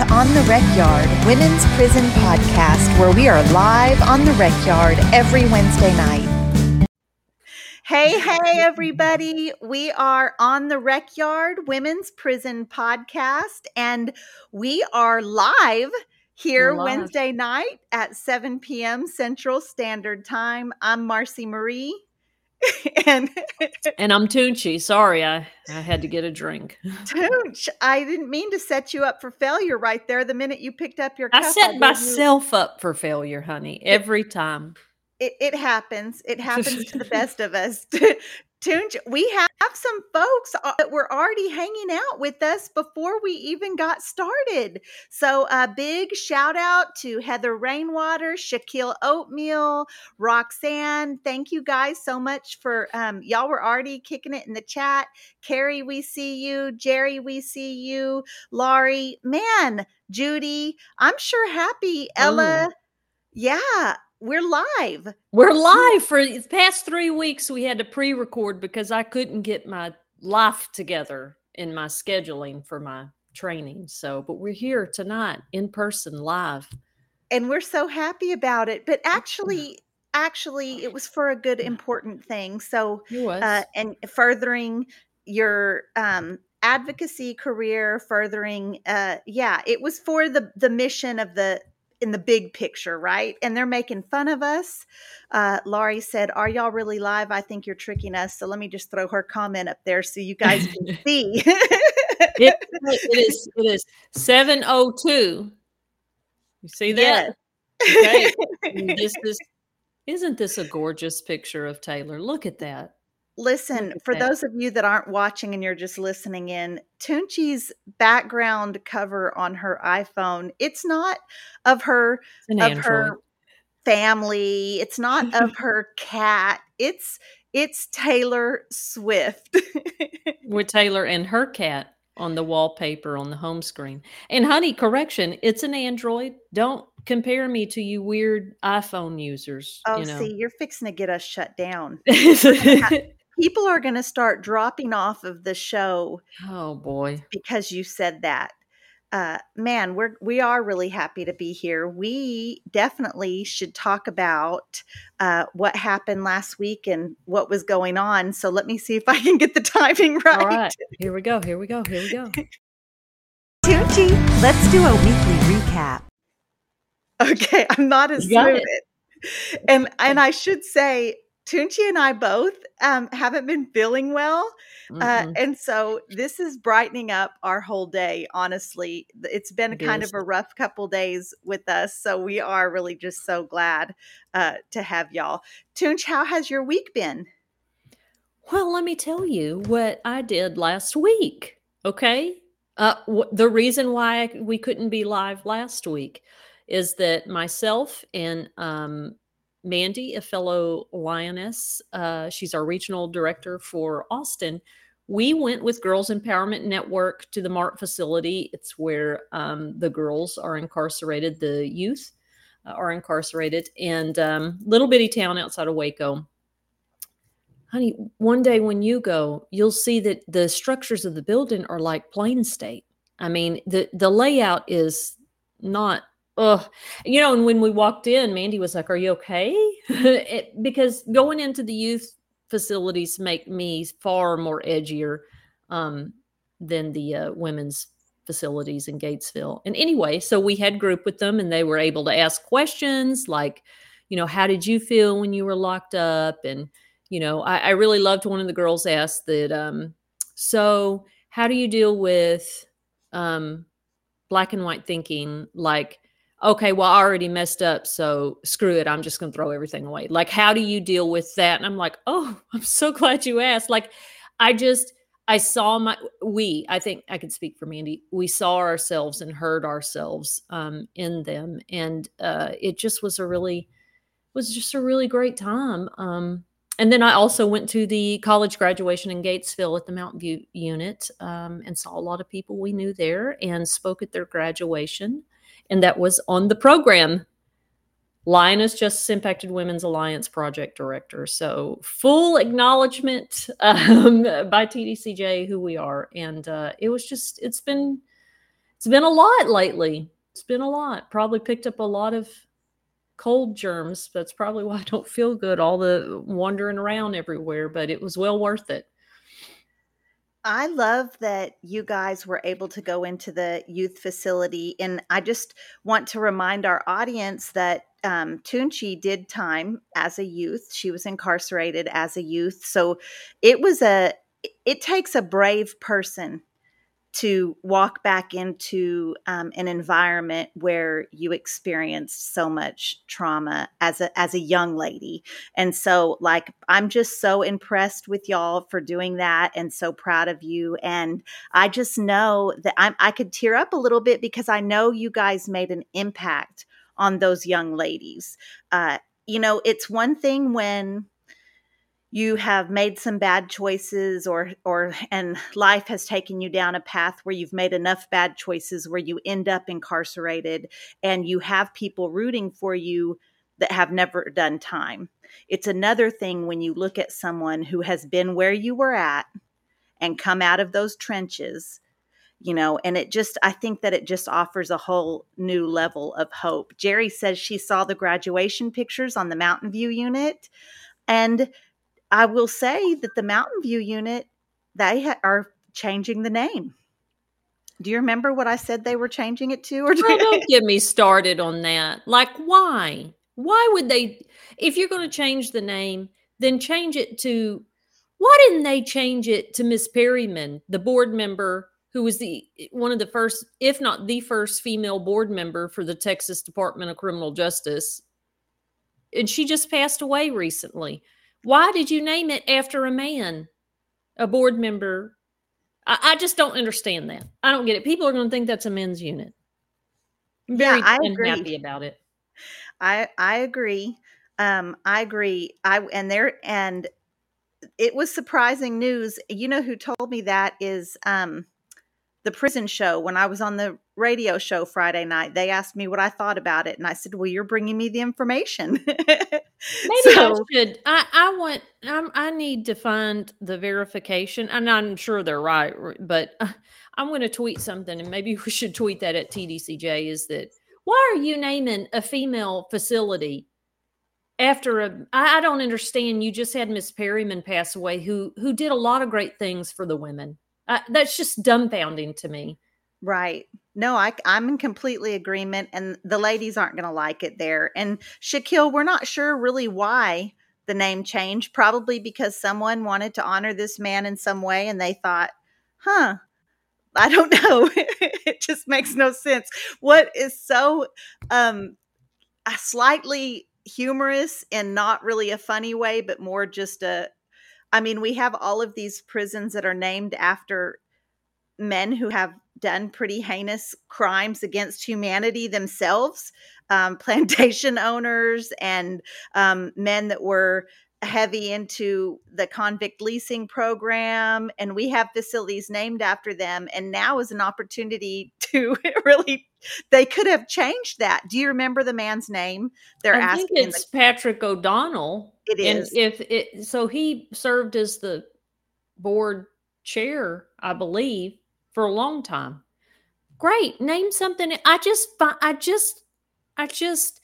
to On the Rec Yard, Women's Prison Podcast, where we are live on the Rec Yard every Wednesday night. Hey, hey, everybody. We are on the Rec Yard, Women's Prison Podcast, and we are live here live. Wednesday night at 7 p.m. Central Standard Time. I'm Marci Marie. and and I'm Toonche. Sorry, I I had to get a drink. Toonch, I didn't mean to set you up for failure right there. The minute you picked up your, cup, I set I myself you... up for failure, honey, every time. It, it happens. It happens to the best of us. Toonch, we have some folks uh, that were already hanging out with us before we even got started. So, a big shout out to Heather Rainwater, Shaquille Oatmeal, Roxanne. Thank you guys so much for um, y'all were already kicking it in the chat. Carrie, we see you. Jerry, we see you. Laurie, man, Judy, I'm sure happy. Ella, Ooh. yeah, we're live. We're live for the past three weeks. We had to pre-record because I couldn't get my life together in my scheduling for my training. So, but we're here tonight in person, live, and we're so happy about it. But actually, actually, it was for a good, important thing. So, uh, and furthering your um, advocacy career, furthering, uh, yeah, it was for the the mission of the in the big picture, right? And they're making fun of us. Uh, Laurie said, Are y'all really live? I think you're tricking us. So let me just throw her comment up there so you guys can see. it, it is it is 702. You see that? Yes. Okay. this is isn't this a gorgeous picture of Taylor? Look at that. Listen, for those of you that aren't watching and you're just listening in, Toonche's background cover on her iPhone, it's not of her of Android. her family. It's not of her cat. It's it's Taylor Swift. With Taylor and her cat on the wallpaper on the home screen. And honey, correction, it's an Android. Don't compare me to you weird iPhone users. Oh, you know. see, you're fixing to get us shut down people are going to start dropping off of the show. Oh boy, because you said that. Uh, man, we're we are really happy to be here. We definitely should talk about uh, what happened last week and what was going on. So let me see if I can get the timing right. All right, here we go. Here we go. Here we go. Tucci, let's do a weekly recap. Okay, I'm not as smooth. And and I should say Toonche and I both um, haven't been feeling well. Uh, and so this is brightening up our whole day, honestly. It's been it kind is. of a rough couple days with us. So we are really just so glad uh, to have y'all. Toonch, how has your week been? Well, let me tell you what I did last week. Okay. Uh, w- the reason why we couldn't be live last week is that myself and um, Mandy, a fellow lioness, uh, she's our regional director for Austin. We went with Girls Empowerment Network to the MART facility. It's where um, the girls are incarcerated, the youth uh, are incarcerated, and um, little bitty town outside of Waco. Honey, one day when you go, you'll see that the structures of the building are like Plane State. I mean, the the layout is not Ugh. You know, and when we walked in, Mandy was like, Are you okay? it, because going into the youth facilities make me far more edgier um, than the uh, women's facilities in Gatesville. And anyway, so we had group with them and they were able to ask questions like, you know, how did you feel when you were locked up? And, you know, I, I really loved one of the girls asked that, um, so how do you deal with um, black and white thinking? Like, okay, well, I already messed up. So screw it. I'm just going to throw everything away. Like, how do you deal with that? And I'm like, oh, I'm so glad you asked. Like, I just, I saw my, we, I think I can speak for Mandy. We saw ourselves and heard ourselves um, in them. And uh, it just was a really, was just a really great time. Um, and then I also went to the college graduation in Gatesville at the Mountain View unit um, and saw a lot of people we knew there and spoke at their graduation and that was on the program. Lioness Justice Impacted Women's Alliance project director. So full acknowledgement um, by TDCJ who we are, and uh, it was just it's been it's been a lot lately. It's been a lot. Probably picked up a lot of cold germs. That's probably why I don't feel good, all the wandering around everywhere, but it was well worth it. I love that you guys were able to go into the youth facility. And I just want to remind our audience that um, Toonche did time as a youth. She was incarcerated as a youth. So it was a, it takes a brave person to walk back into um, an environment where you experienced so much trauma as a as a young lady. And so like i'm just so impressed with y'all for doing that and so proud of you. And i just know that i'm i could tear up a little bit because i know you guys made an impact on those young ladies. Uh, you know it's one thing when you have made some bad choices or or and life has taken you down a path where you've made enough bad choices where you end up incarcerated and you have people rooting for you that have never done time. It's another thing when you look at someone who has been where you were at and come out of those trenches you know and it just i think that it just offers a whole new level of hope. Jerry says she saw the graduation pictures on the mountain view unit and I will say that the Mountain View unit, they ha- are changing the name. Do you remember what I said they were changing it to? Or do- don't get me started on that. Like, why? Why would they? If you're going to change the name, then change it to. Why didn't they change it to Miss Perryman, the board member who was the one of the first, if not the first, female board member for the Texas Department of Criminal Justice, and she just passed away recently. Why did you name it after a man, a board member? I, I just don't understand that. I don't get it. People are going to think that's a men's unit. I'm very yeah, I agree. happy about it. I I agree. Um, I agree. I and there and it was surprising news. You know who told me that is um the prison show when I was on the radio show Friday night. They asked me what I thought about it, and I said, "Well, you're bringing me the information." Maybe so, I should. I, I want. I'm, i need to find the verification, and I'm sure they're right. But I'm going to tweet something, and maybe we should tweet that at TDCJ. Is that why are you naming a female facility after a? I, I don't understand. You just had Miss Perryman pass away, who who did a lot of great things for the women. Uh, that's just dumbfounding to me. Right. No, I, I'm in completely agreement, and the ladies aren't going to like it there. And Shaquille, we're not sure really why the name changed. Probably because someone wanted to honor this man in some way, and they thought, "Huh, I don't know. it just makes no sense." What is so um, slightly humorous and not really a funny way, but more just a I mean, we have all of these prisons that are named after men who have done pretty heinous crimes against humanity themselves um, plantation owners and um, men that were heavy into the convict leasing program and we have facilities named after them and now is an opportunity to really they could have changed that. Do you remember the man's name? They're I asking think it's the, patrick o'daniel it is. and if it so he served as the board chair i believe for a long time great name something i just i just i just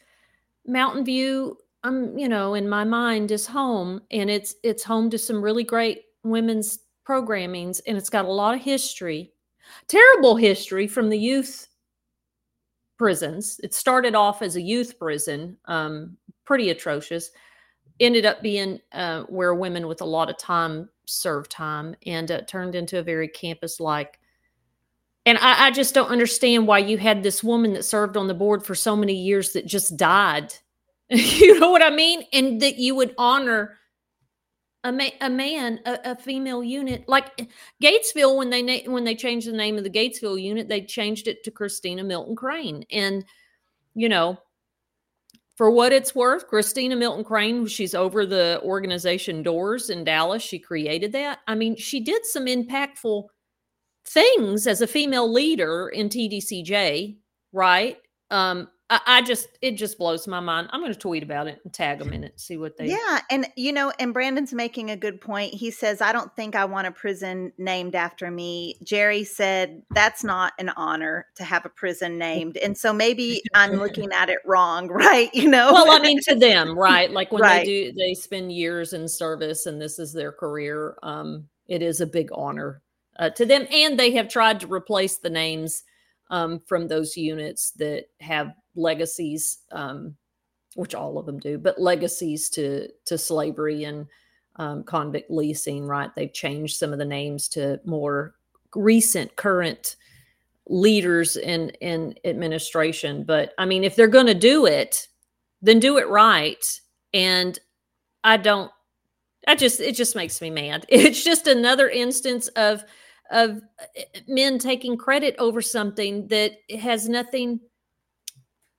mountain view I'm, you know, in my mind is home and it's it's home to some really great women's programmings and it's got a lot of history. Terrible history from the youth prisons. It started off as a youth prison, um, pretty atrocious. Ended up being uh, where women with a lot of time served time and uh, turned into a very campus like. And I, I just don't understand why you had this woman that served on the board for so many years that just died you know what I mean? And that you would honor a, ma- a man, a, a, female unit like Gatesville when they na- when they changed the name of the Gatesville unit, they changed it to Christina Melton Crain. And you know, for what it's worth, Christina Melton Crain, she's over the organization Doors in Dallas. She created that. I mean, she did some impactful things as a female leader in TDCJ, right? Um, I, I just it just blows my mind. I'm going to tweet about it and tag them in it, see what they. Yeah, and you know, and Brandon's making a good point. He says, "I don't think I want a prison named after me." Jerry said, "That's not an honor to have a prison named," and so maybe I'm looking at it wrong, right? You know. Well, I mean, to them, right? Like when right. they do, they spend years in service, and this is their career. Um, it is a big honor uh, to them, and they have tried to replace the names um, from those units that have legacies, um, which all of them do, but legacies to to slavery and um, convict leasing. Right? They've changed some of the names to more recent, current leaders in in administration. But I mean, if they're going to do it, then do it right. And I don't. I just it just makes me mad. It's just another instance of of uh, men taking credit over something that has nothing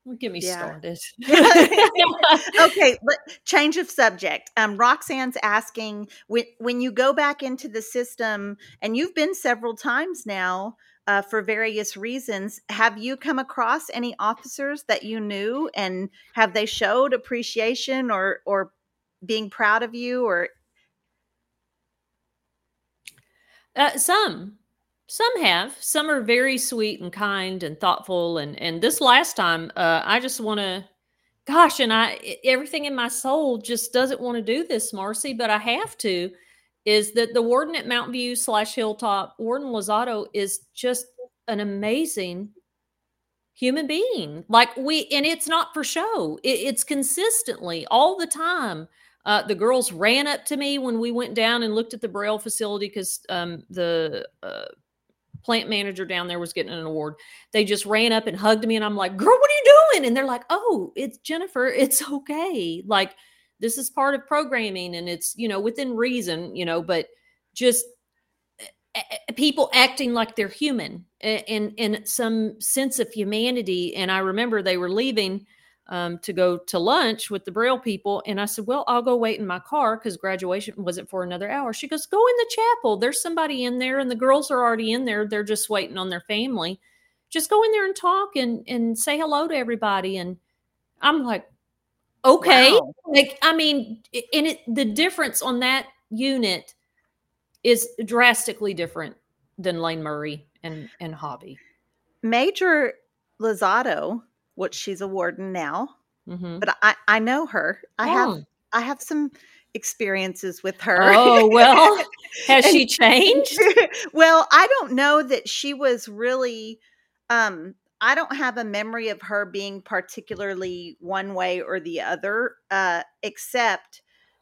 don't get me yeah. started. okay, but change of subject. Um, Roxanne's asking when when you go back into the system, and you've been several times now uh, for various reasons. Have you come across any officers that you knew, and have they showed appreciation or or being proud of you, or uh, some some have. Some are very sweet and kind and thoughtful. And and this last time, uh, I just want to, gosh, and I everything in my soul just doesn't want to do this, Marci, but I have to. Is that the warden at Mountain View slash Hilltop, Warden Lozado, is just an amazing human being. Like we, and it's not for show. It, it's consistently all the time. Uh, the girls ran up to me when we went down and looked at the Braille facility because um, the uh, plant manager down there was getting an award. They just ran up and hugged me, and I'm like, "Girl, what are you doing?" And they're like, "Oh, it's Jennifer. It's okay. Like this is part of programming, and it's you know within reason, you know, but just." Eh, eh, people acting like they're human and in some sense of humanity and i remember they were leaving um, to go to lunch with the Braille people. And I said, Well, I'll go wait in my car because graduation wasn't for another hour. She goes, Go in the chapel. There's somebody in there, and the girls are already in there. They're just waiting on their family. Just go in there and talk and, and say hello to everybody. And I'm like, Okay. Wow. Like, I mean, and it, the difference on that unit is drastically different than Lane Murray and, and Hobby. Major Lozado which she's a warden now. Mm-hmm. But I, I know her. I oh. have I have some experiences with her. Oh, well, has she changed? well, I don't know that she was really um I don't have a memory of her being particularly one way or the other uh except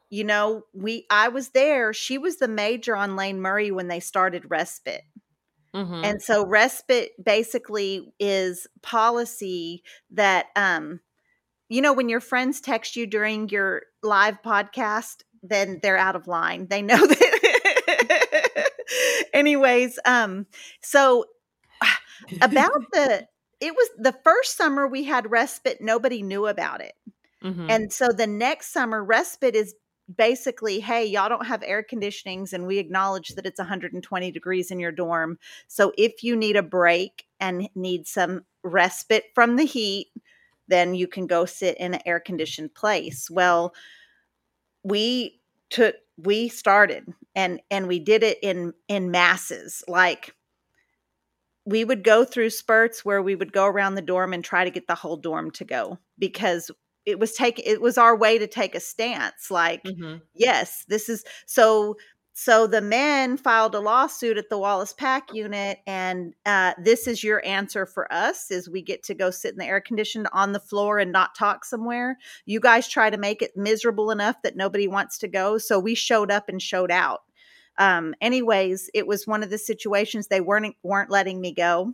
you know, we I was there. She was the major on Lane Murray when they started respite. Mm-hmm. And so respite basically is policy that um you know when your friends text you during your live podcast then they're out of line. They know that Anyways, um so about the it was the first summer we had respite nobody knew about it. Mm-hmm. And so the next summer respite is basically, hey, y'all don't have air conditionings, and we acknowledge that it's 120 degrees in your dorm. So if you need a break and need some respite from the heat, then you can go sit in an air conditioned place. Well, we took we started and and we did it in in masses like we would go through spurts where we would go around the dorm and try to get the whole dorm to go because it was take it was our way to take a stance like mm-hmm. yes this is so so the men filed a lawsuit at the wallace pack unit and uh, this is your answer for us is we get to go sit in the air conditioned on the floor and not talk somewhere you guys try to make it miserable enough that nobody wants to go so we showed up and showed out um, anyways it was one of the situations they weren't weren't letting me go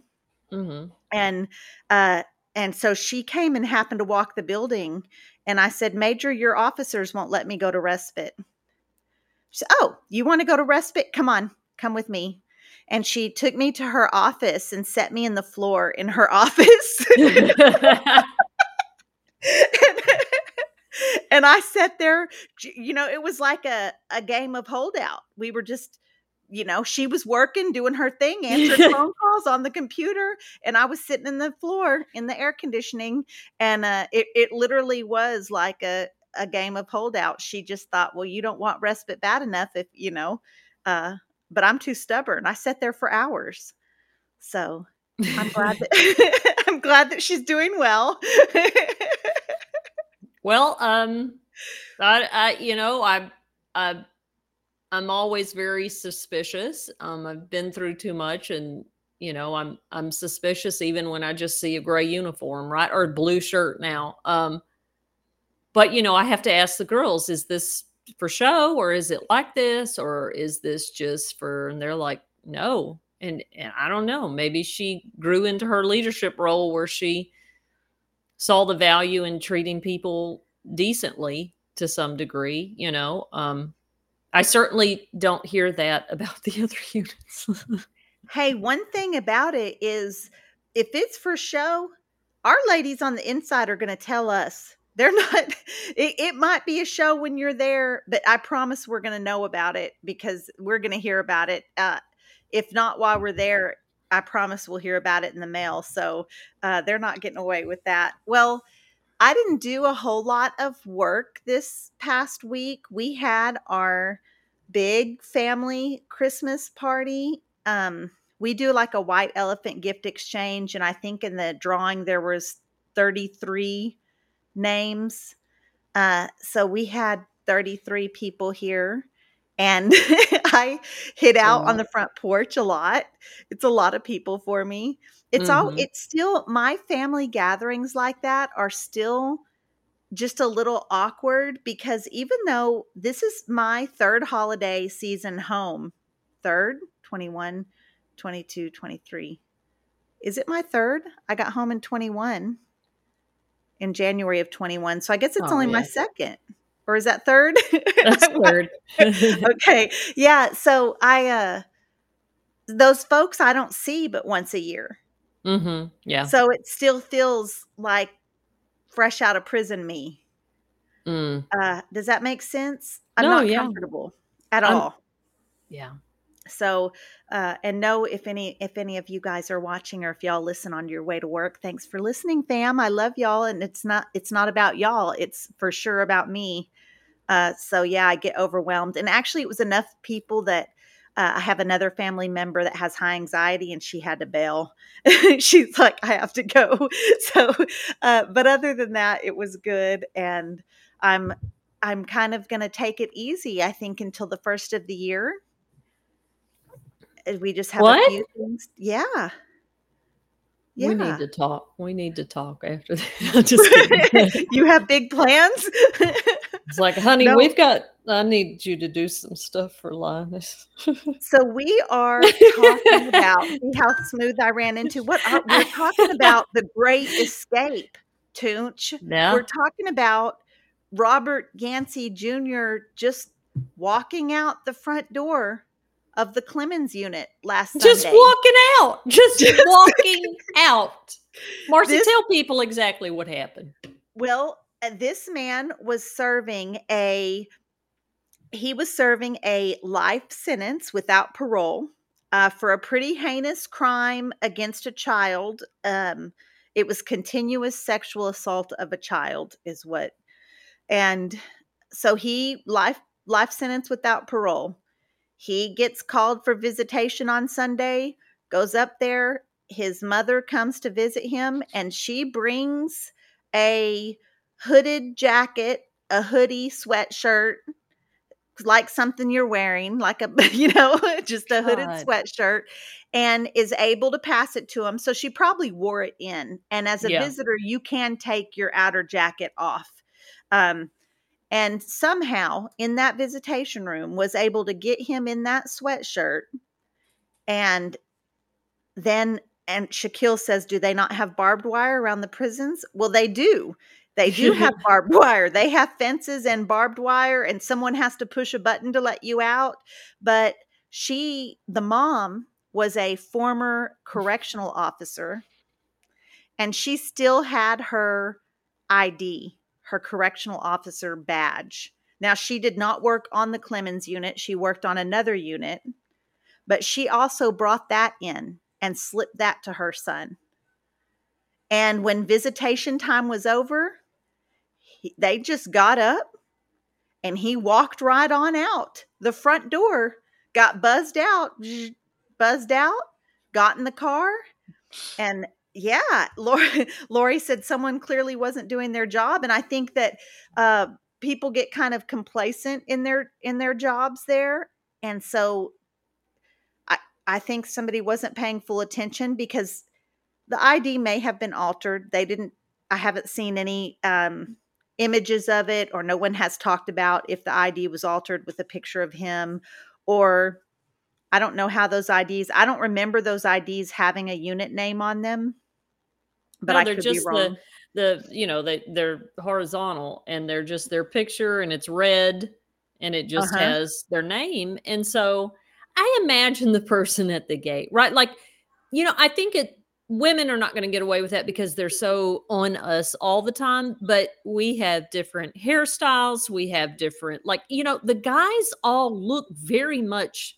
mm-hmm. and uh, and so she came and happened to walk the building. And I said, Major, your officers won't let me go to respite. She said, Oh, you want to go to respite? Come on, come with me. And she took me to her office and set me in the floor in her office. and I sat there, you know, it was like a, a game of holdout. We were just you know, she was working, doing her thing, answering phone calls on the computer, and I was sitting in the floor in the air conditioning, and uh, it it literally was like a a game of holdout. She just thought, well, you don't want respite bad enough if you know, uh, but I'm too stubborn. I sat there for hours, so I'm glad that I'm glad that she's doing well. well, um, I, I you know I I I'm always very suspicious. Um, I've been through too much, and you know, I'm I'm suspicious even when I just see a gray uniform, right, or blue shirt now. Um, but you know, I have to ask the girls: Is this for show, or is it like this, or is this just for? And they're like, No. And, and I don't know. Maybe she grew into her leadership role where she saw the value in treating people decently to some degree. You know, um, I certainly don't hear that about the other units. hey, one thing about it is if it's for show, our ladies on the inside are going to tell us. They're not, it, it, might be a show when you're there, but I promise we're going to know about it because we're going to hear about it. Uh, if not while we're there, I promise we'll hear about it in the mail. So uh, they're not getting away with that. Well, I didn't do a whole lot of work this past week. We had our big family Christmas party. Um, we do like a white elephant gift exchange, and I think in the drawing there was 33 names. Uh, so we had 33 people here and I hid out on the front porch a lot. It's a lot of people for me. It's mm-hmm. all it's still my family gatherings like that are still just a little awkward because even though this is my third holiday season home, third, 21, 22, 23. Is it my third? I got home in 21 in January of 21. So I guess it's oh, only yeah. my second or is that third? That's third. okay. Yeah. So I, uh, those folks I don't see but once a year. Mm-hmm. Yeah. So it still feels like fresh out of prison me. Mm. Uh, does that make sense? I'm no, not yeah. comfortable at I'm, all. Yeah. So, uh, and know if any if any of you guys are watching or if y'all listen on your way to work, thanks for listening, fam. I love y'all, and it's not it's not about y'all. It's for sure about me. Uh, so yeah, I get overwhelmed. And actually, it was enough people that uh, I have another family member that has high anxiety, and she had to bail. She's like, I have to go. So, uh, but other than that, it was good, and I'm I'm kind of going to take it easy. I think until the first of the year. We just have what? a few things. Yeah. Yeah. We need to talk. We need to talk after that. you have big plans? it's like, honey, no. we've got, I need you to do some stuff for Lioness. so we are talking about, see how smooth I ran into what are, we're talking about the great escape, Toonch. Yeah. We're talking about Robert Yancy Jr. just walking out the front door of the Clemens unit last night. just Sunday. walking out, just walking out. Marci, this, tell people exactly what happened. Well, uh, this man was serving a he was serving a life sentence without parole uh, for a pretty heinous crime against a child. Um, it was continuous sexual assault of a child, is what, and so he life life sentence without parole. He gets called for visitation on Sunday, goes up there. His mother comes to visit him, and she brings a hooded jacket, a hoodie, sweatshirt, like something you're wearing, like a, you know, just a hooded God. sweatshirt, and is able to pass it to him. So she probably wore it in. And as a yeah. visitor, you can take your outer jacket off. Um, and somehow in that visitation room was able to get him in that sweatshirt and then and Shaquille says, Do they not have barbed wire around the prisons? Well, they do. They do have barbed wire. They have fences and barbed wire, and someone has to push a button to let you out. But she, the mom, was a former correctional officer, and she still had her ID her correctional officer badge. Now, she did not work on the Clemens unit, she worked on another unit. but she also brought that in and slipped that to her son. And when visitation time was over, he, they just got up and he walked right on out the front door, got buzzed out, buzzed out, got in the car, and yeah, Lori, Lori said someone clearly wasn't doing their job, and I think that uh, people get kind of complacent in their in their jobs there, and so I I think somebody wasn't paying full attention because the ID may have been altered. They didn't. I haven't seen any um, images of it, or no one has talked about if the ID was altered with a picture of him, or I don't know how those IDs. I don't remember those IDs having a unit name on them but no, I they're just the the you know they they're horizontal and they're just their picture and it's red and it just uh-huh. has their name and so I imagine the person at the gate right like you know I think it women are not going to get away with that because they're so on us all the time but we have different hairstyles we have different like you know the guys all look very much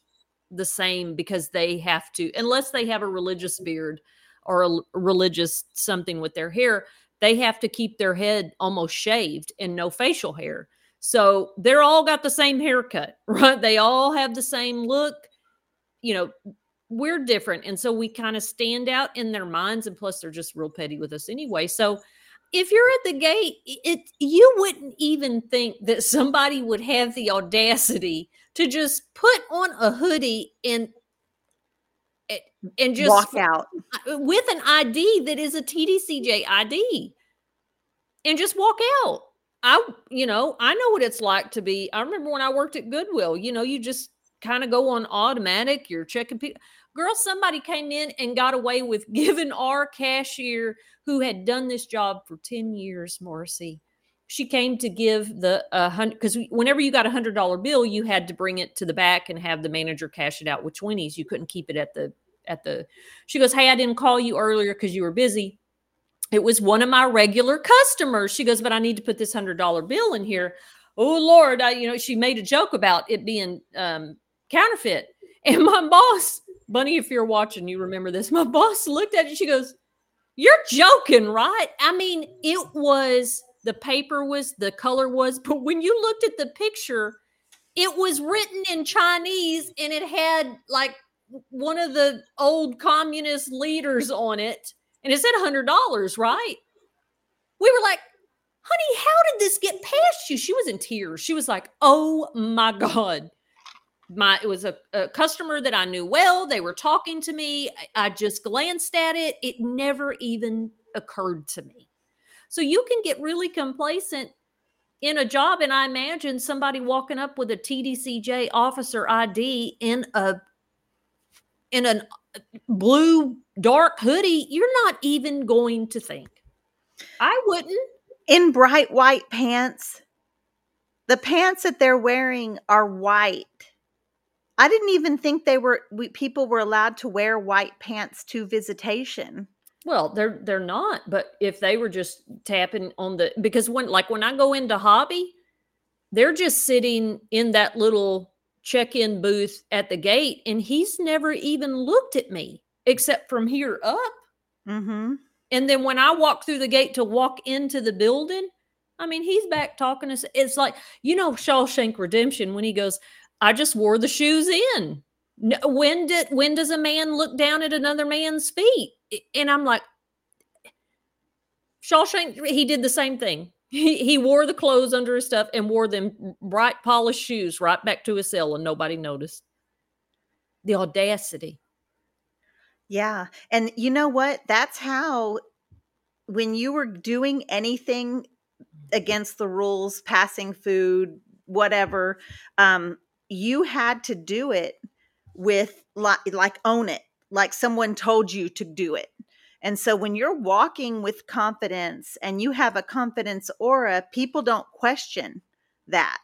the same because they have to unless they have a religious beard or a religious something with their hair, they have to keep their head almost shaved and no facial hair. So they're all got the same haircut, right? They all have the same look. You know, we're different. And so we kind of stand out in their minds. And plus, they're just real petty with us anyway. So if you're at the gate, it you wouldn't even think that somebody would have the audacity to just put on a hoodie and and just walk out uh, with an ID that is a TDCJ ID and just walk out. I, you know, I know what it's like to be. I remember when I worked at Goodwill, you know, you just kind of go on automatic. You're checking people. Girl, somebody came in and got away with giving our cashier who had done this job for 10 years, Morrissey. She came to give the uh, hundred because whenever you got a hundred dollar bill, you had to bring it to the back and have the manager cash it out with twenties. You couldn't keep it at the at the she goes hey i didn't call you earlier because you were busy it was one of my regular customers she goes but i need to put this hundred dollar bill in here oh lord i you know she made a joke about it being um counterfeit and my boss bunny if you're watching you remember this my boss looked at it she goes you're joking right i mean it was the paper was the color was but when you looked at the picture it was written in chinese and it had like one of the old communist leaders on it and it said $100, right? We were like, honey, how did this get past you? She was in tears. She was like, oh my God. My it was a, a customer that I knew well. They were talking to me. I, I just glanced at it. It never even occurred to me. So you can get really complacent in a job. And I imagine somebody walking up with a TDCJ officer ID in a in a uh, blue dark hoodie, you're not even going to think. I wouldn't. In bright white pants. The pants that they're wearing are white. I didn't even think they were we, people were allowed to wear white pants to visitation. Well, they're they're not, but if they were just tapping on the because when like when I go into hobby, they're just sitting in that little check-in booth at the gate and he's never even looked at me except from here up mm-hmm. and then when i walk through the gate to walk into the building i mean he's back talking to us it's like you know shawshank redemption when he goes i just wore the shoes in when did when does a man look down at another man's feet and i'm like shawshank he did the same thing he, he wore the clothes under his stuff and wore them bright polished shoes right back to his cell and nobody noticed. The audacity. Yeah. And you know what? That's how when you were doing anything against the rules, passing food, whatever, um, you had to do it with like, like own it, like someone told you to do it. And so when you're walking with confidence and you have a confidence aura, people don't question that.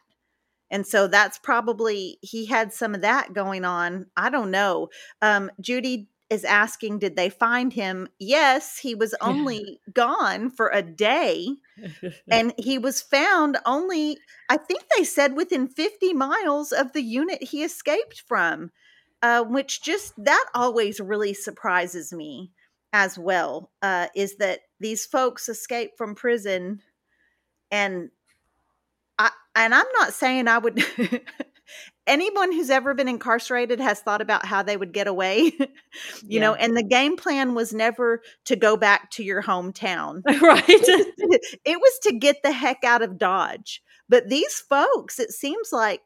And so that's probably, he had some of that going on. I don't know. Um, Judy is asking, did they find him? Yes, he was only gone for a day and he was found only, I think they said within 50 miles of the unit he escaped from. uh, which just that always really surprises me as well, uh, is that these folks escape from prison and I and I'm not saying I would anyone who's ever been incarcerated has thought about how they would get away you yeah. know and the game plan was never to go back to your hometown. Right. It was to get the heck out of dodge. But these folks it seems like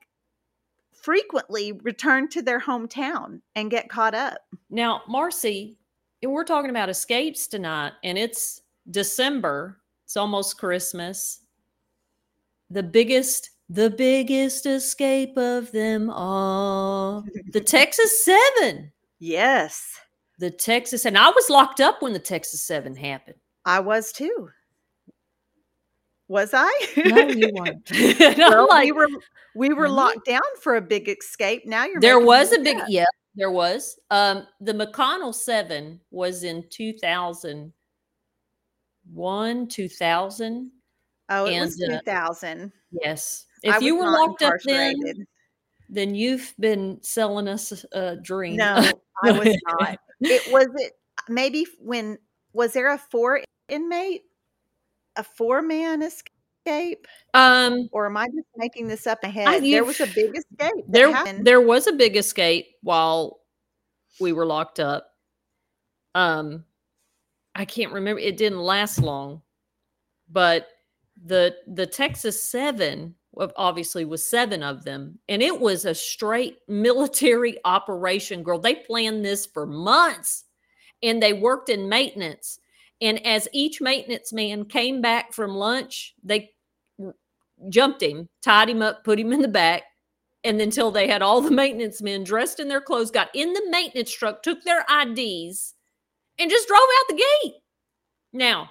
frequently return to their hometown and get caught up. Now marci we're talking about escapes tonight and it's december. It's almost christmas. The biggest the biggest escape of them all. The Texas 7. Yes. The Texas and I was locked up when the Texas 7 happened. I was too. Was I? No, you weren't. well, like, we were we were mm-hmm. locked down for a big escape. Now you're There was a big yeah, there was. Um the McConnell 7 was in 2001, 2000. Oh, it and, was 2000. Uh, yes. If you were locked up then, then you've been selling us a dream. No, I was not. It was it maybe when was there a four inmate, a four man escape? Um, or am I just making this up ahead? I, there was a big escape. There, happened. there was a big escape while we were locked up. Um, I can't remember. It didn't last long, but the the Texas Seven obviously was seven of them and it was a straight military operation girl. They planned this for months and they worked in maintenance and as each maintenance man came back from lunch they jumped him tied him up put him in the back and until they had all the maintenance men dressed in their clothes got in the maintenance truck took their ids and just drove out the gate. Now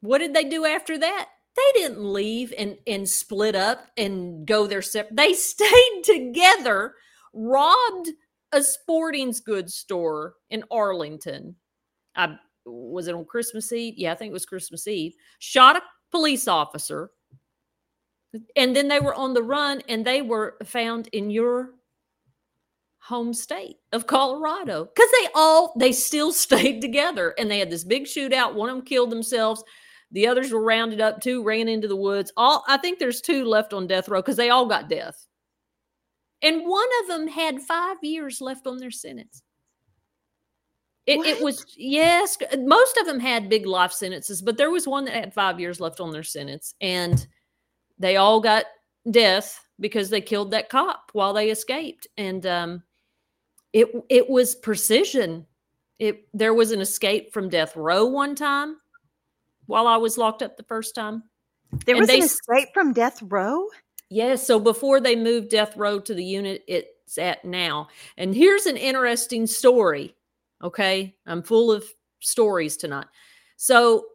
what did they do after that they didn't leave and and split up and go their separate they stayed together robbed a sporting goods store in arlington. I was it on christmas eve? Yeah i think it was christmas eve. Shot a police officer. And then they were on the run and they were found in your home state of colorado because they all they still stayed together and they had this big shootout. One of them killed themselves the others were rounded up. Two ran into the woods. All I think there's two left on death row because they all got death. And one of them had five years left on their sentence. It, it, was yes. Most of them had big life sentences, but there was one that had five years left on their sentence, and they all got death because they killed that cop while they escaped. And um, it it was precision. It there was an escape from death row one time while I was locked up the first time. There and was they, an escape from death row? Yes. So before they moved death row to the unit it's at now. And here's an interesting story. Okay. I'm full of stories tonight. So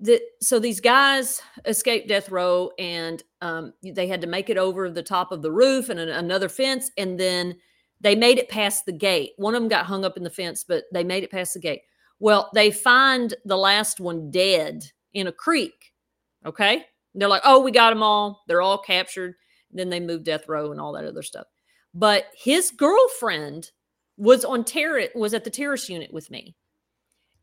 the, so these guys escaped death row and um, they had to make it over the top of the roof and an, another fence and then they made it past the gate one of them got hung up in the fence but they made it past the gate well, they find the last one dead in a creek. Okay. They're like, oh, we got them all. They're all captured. Then they move death row and all that other stuff. But his girlfriend was on terror was at the terrorist unit with me.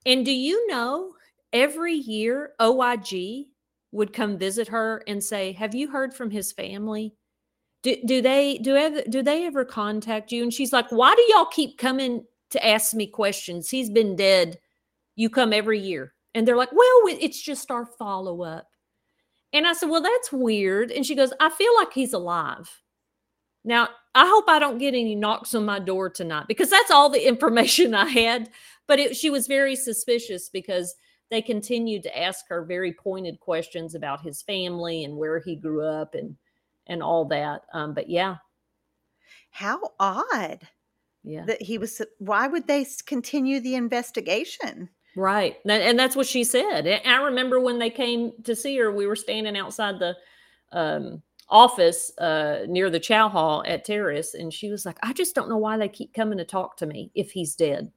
And do you know every year OIG would come visit her and say, "Have you heard from his family? Do, do they do ever do they ever contact you?" And she's like, "Why do y'all keep coming to ask me questions? He's been dead you come every year. And they're like, well, it's just our follow up. And I said, well, that's weird. And she goes, I feel like he's alive. Now, I hope I don't get any knocks on my door tonight because that's all the information I had. But it, she was very suspicious because they continued to ask her very pointed questions about his family and where he grew up and and all that. Um, but yeah, how odd. Yeah, that he was. Why would they continue the investigation? Right. And that's what she said. I remember when they came to see her, we were standing outside the um, office uh, near the chow hall at Terrace. And she was like, I just don't know why they keep coming to talk to me if he's dead.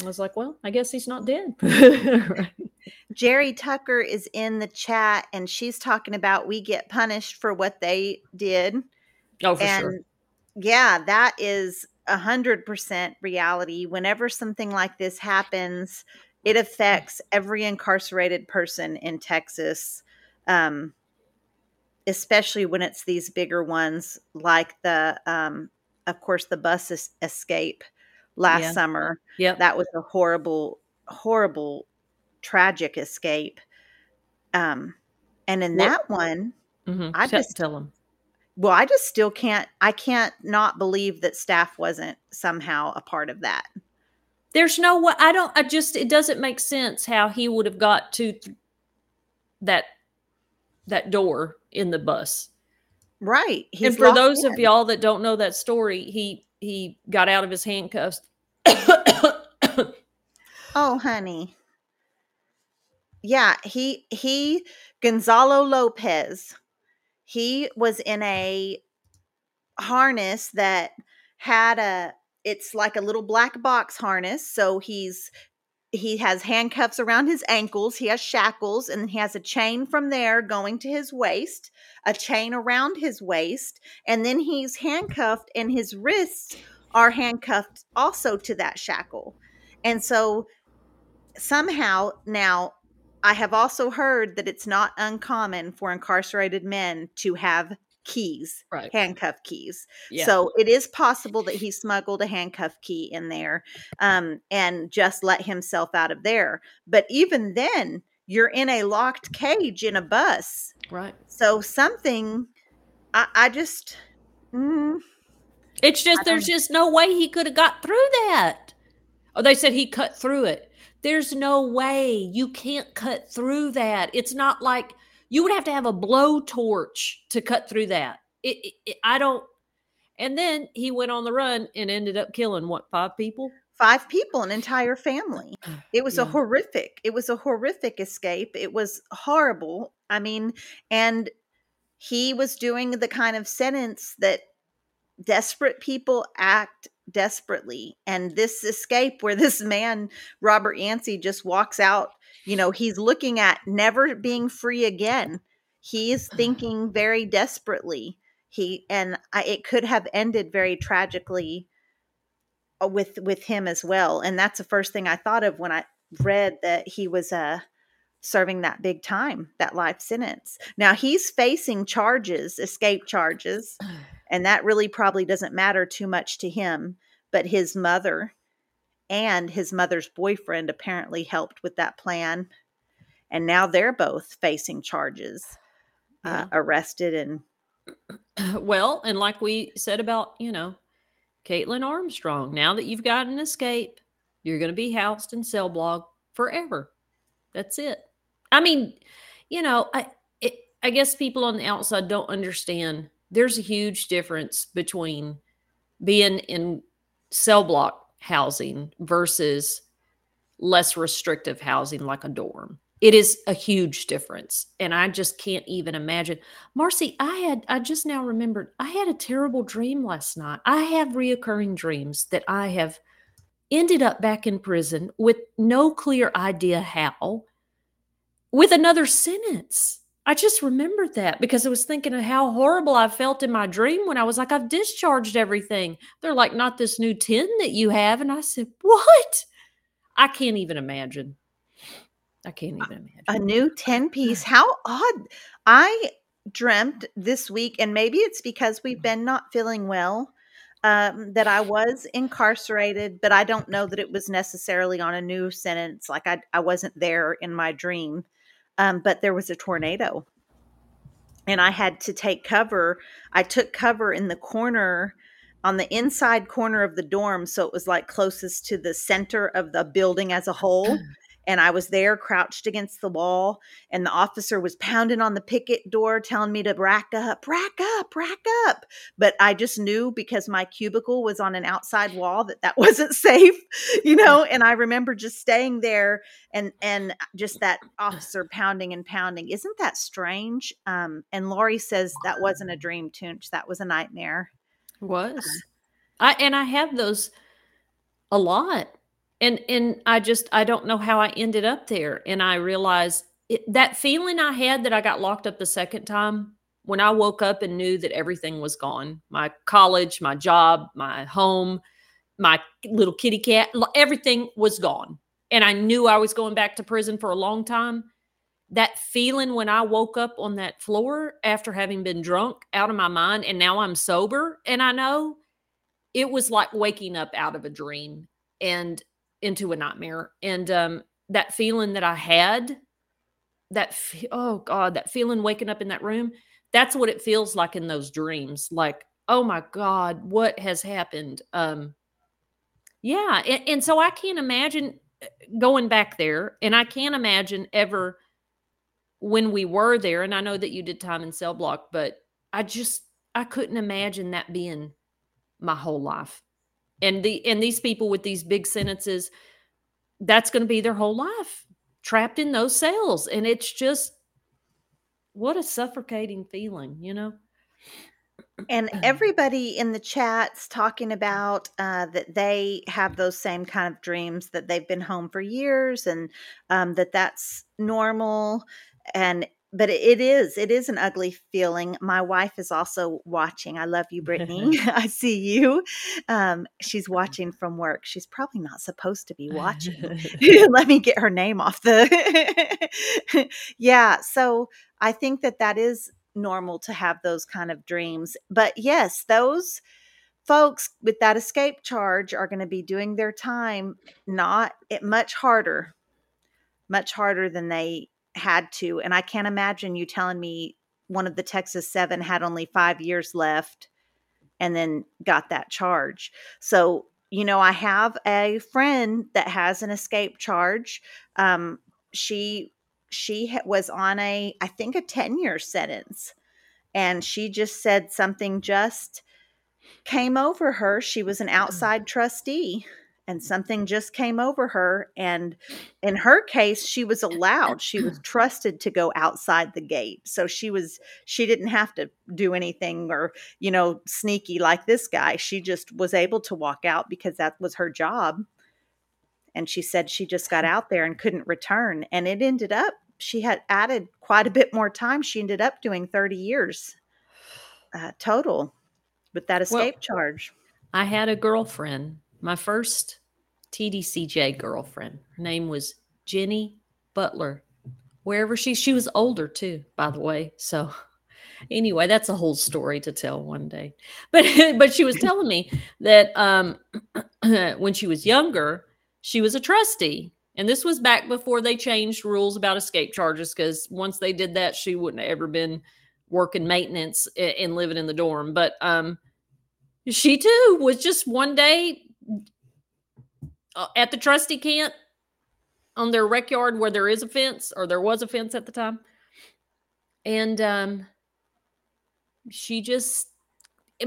I was like, well, I guess he's not dead. right. Jerry Tucker is in the chat and she's talking about we get punished for what they did. Oh, for and, sure. yeah, that is a hundred percent reality. Whenever something like this happens, it affects every incarcerated person in Texas. Um, especially when it's these bigger ones like the um, of course the bus es- escape last Yeah. summer Yeah, that was a horrible horrible tragic escape um and in What- that one Mhm. I just- tell them. Well i just still can't i can't not believe that staff wasn't somehow a part of that There's no way. I don't. I just. It doesn't make sense how he would have got to th- that that door in the bus. right He's and for those in. of y'all that don't know that story, he he got out of his handcuffs. oh honey yeah he he gonzalo lopez he was in a harness that had a it's like a little black box harness so he's he has handcuffs around his ankles he has shackles and he has a chain from there going to his waist a chain around his waist and then he's handcuffed and his wrists are handcuffed also to that shackle. And so somehow now i have also heard that it's not uncommon for incarcerated men to have keys right. handcuff keys Yeah. so it is possible that he smuggled a handcuff key in there um, and just let himself out of there. But even then, you're in a locked cage in a bus. right. So something, I, I just, mm, It's just there's just no way he could have got through that. Oh, they said he cut through it. There's no way you can't cut through that. It's not like you would have to have a blowtorch to cut through that. It, it, it- I don't. And then he went on the run and ended up killing what five people? five people, an entire family. It was a horrific, it was a horrific escape. It was horrible. I mean, and he was doing the kind of sentence that desperate people act desperately. And this escape where this man, Robert Yancy, just walks out, you know, he's looking at never being free again. He is thinking very desperately. He and I, it could have ended very tragically uh, with with him as well. And that's the first thing I thought of when I read that he was uh serving that big time, that life sentence. Now he's facing charges, escape charges, and that really probably doesn't matter too much to him. But his mother and his mother's boyfriend apparently helped with that plan. And now they're both facing charges, uh, arrested and well, and like we said about, you know, Caitlin Armstrong, now that you've got an escape, you're going to be housed in cell block forever. That's it. I mean, you know, I it, I guess people on the outside don't understand. There's a huge difference between being in cell block housing versus less restrictive housing like a dorm. It is a huge difference, and I just can't even imagine. Marci, I had I just now remembered I had a terrible dream last night. I have reoccurring dreams that I have ended up back in prison with no clear idea how with another sentence. I just remembered that because I was thinking of how horrible I felt in my dream when I was like, I've discharged everything. They're like, not this new 10 that you have. And I said, What? I can't even imagine. I can't even imagine. a new 10 piece. How odd. I dreamt this week, and maybe it's because we've been not feeling well, um, that I was incarcerated, but I don't know that it was necessarily on a new sentence. Like I, I wasn't there in my dream. Um, but there was a tornado and I had to take cover. I took cover in the corner on the inside corner of the dorm. So it was like closest to the center of the building as a whole. And I was there crouched against the wall, and the officer was pounding on the picket door, telling me to rack up, rack up, rack up. But I just knew because my cubicle was on an outside wall that that wasn't safe, you know. And I remember just staying there and and just that officer pounding and pounding. Isn't that strange? Um, and Laurie says that wasn't a dream, Toonch. That was a nightmare. was i and i have those a lot and and i just i don't know how i ended up there and i realized it, that feeling i had that i got locked up the second time when I woke up and knew that everything was gone my college, my job, my home, my little kitty cat, everything was gone. And I knew I was going back to prison for a long time. That feeling when I woke up on that floor after having been drunk out of my mind and now I'm sober and I know it was like waking up out of a dream and into a nightmare. And um, that feeling that I had, that, oh God, that feeling waking up in that room, that's what it feels like in those dreams. Like, oh my God, what has happened? Um, yeah. And, and so I can't imagine uh, going back there. And I can't imagine ever when we were there. And I know that you did time in cell block, but I just, I couldn't imagine that being my whole life. And the and these people with these big sentences, that's going to be their whole life trapped in those cells. And it's just what a suffocating feeling, you know? And everybody in the chats talking about uh, that they have those same kind of dreams that they've been home for years and um, that that's normal. And but it is it is an ugly feeling. My wife is also watching. I love you brittany. I see you. Um, she's watching from work. She's probably not supposed to be watching let me get her name off the yeah so i think that that is normal to have those kind of dreams but yes those folks with that escape charge are going to be doing their time not it much harder much harder than they had to. And I can't imagine you telling me one of the Texas Seven had only five years left and then got that charge. So, you know, I have a friend that has an escape charge. Um, she she was on a I think a 10 year sentence and she just said something just came over her. She was an mm. outside trustee and something just came over her and in her case she was allowed she was trusted to go outside the gate so she was she didn't have to do anything or you know sneaky like this guy she just was able to walk out because that was her job. And she said she just got out there and couldn't return and it ended up she had added quite a bit more time she ended up doing 30 years uh, total with that escape well, charge. I had a girlfriend my first TDCJ girlfriend. Her name was Jenny Butler. Wherever she she was older too, by the way. So anyway, that's a whole story to tell one day. But but she was telling me that um when she was younger, she was a trustee. And this was back before they changed rules about escape charges because once they did that, she wouldn't have ever been working maintenance and living in the dorm. But um she too was just one day uh, at the trustee camp on their rec yard where there is a fence or there was a fence at the time. And um, she just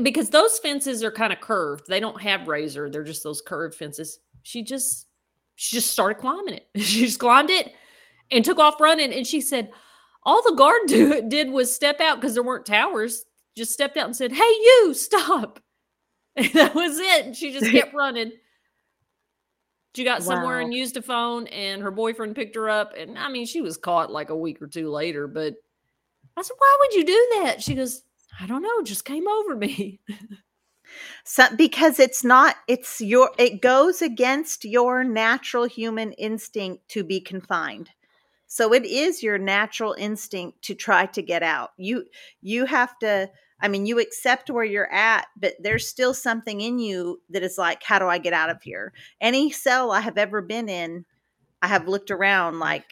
because those fences are kind of curved. They don't have razor. They're just those curved fences. She just she just started climbing it. she just climbed it and took off running. And she said, all the guard do, did was step out because there weren't towers. Just stepped out and said, "Hey, you stop!" And that was it. And she just kept running. She got somewhere and used a phone, and her boyfriend picked her up. And I mean, she was caught like a week or two later. But I said, Why would you do that? She goes, I don't know, just came over me. So, because it's not, it's your, it goes against your natural human instinct to be confined. So it is your natural instinct to try to get out. You, you have to, I mean, you accept where you're at, but there's still something in you that is like, how do I get out of here? Any cell I have ever been in, I have looked around like,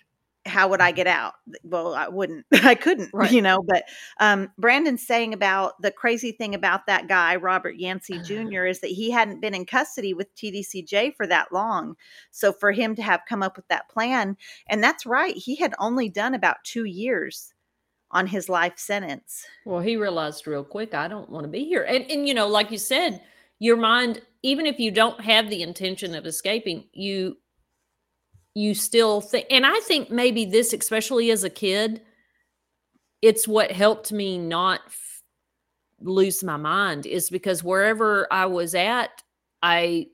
how would I get out? Well, I wouldn't, I couldn't, right. you know. But um, Brandon's saying about the crazy thing about that guy, Robert Yancy Jr., is that he hadn't been in custody with TDCJ for that long. So for him to have come up with that plan, and that's right, he had only done about two years on his life sentence. Well, he realized real quick, I don't want to be here. And and you know, like you said, your mind, even if you don't have the intention of escaping, you you still think and I think maybe this, especially as a kid, it's what helped me not f- lose my mind is because wherever I was at, I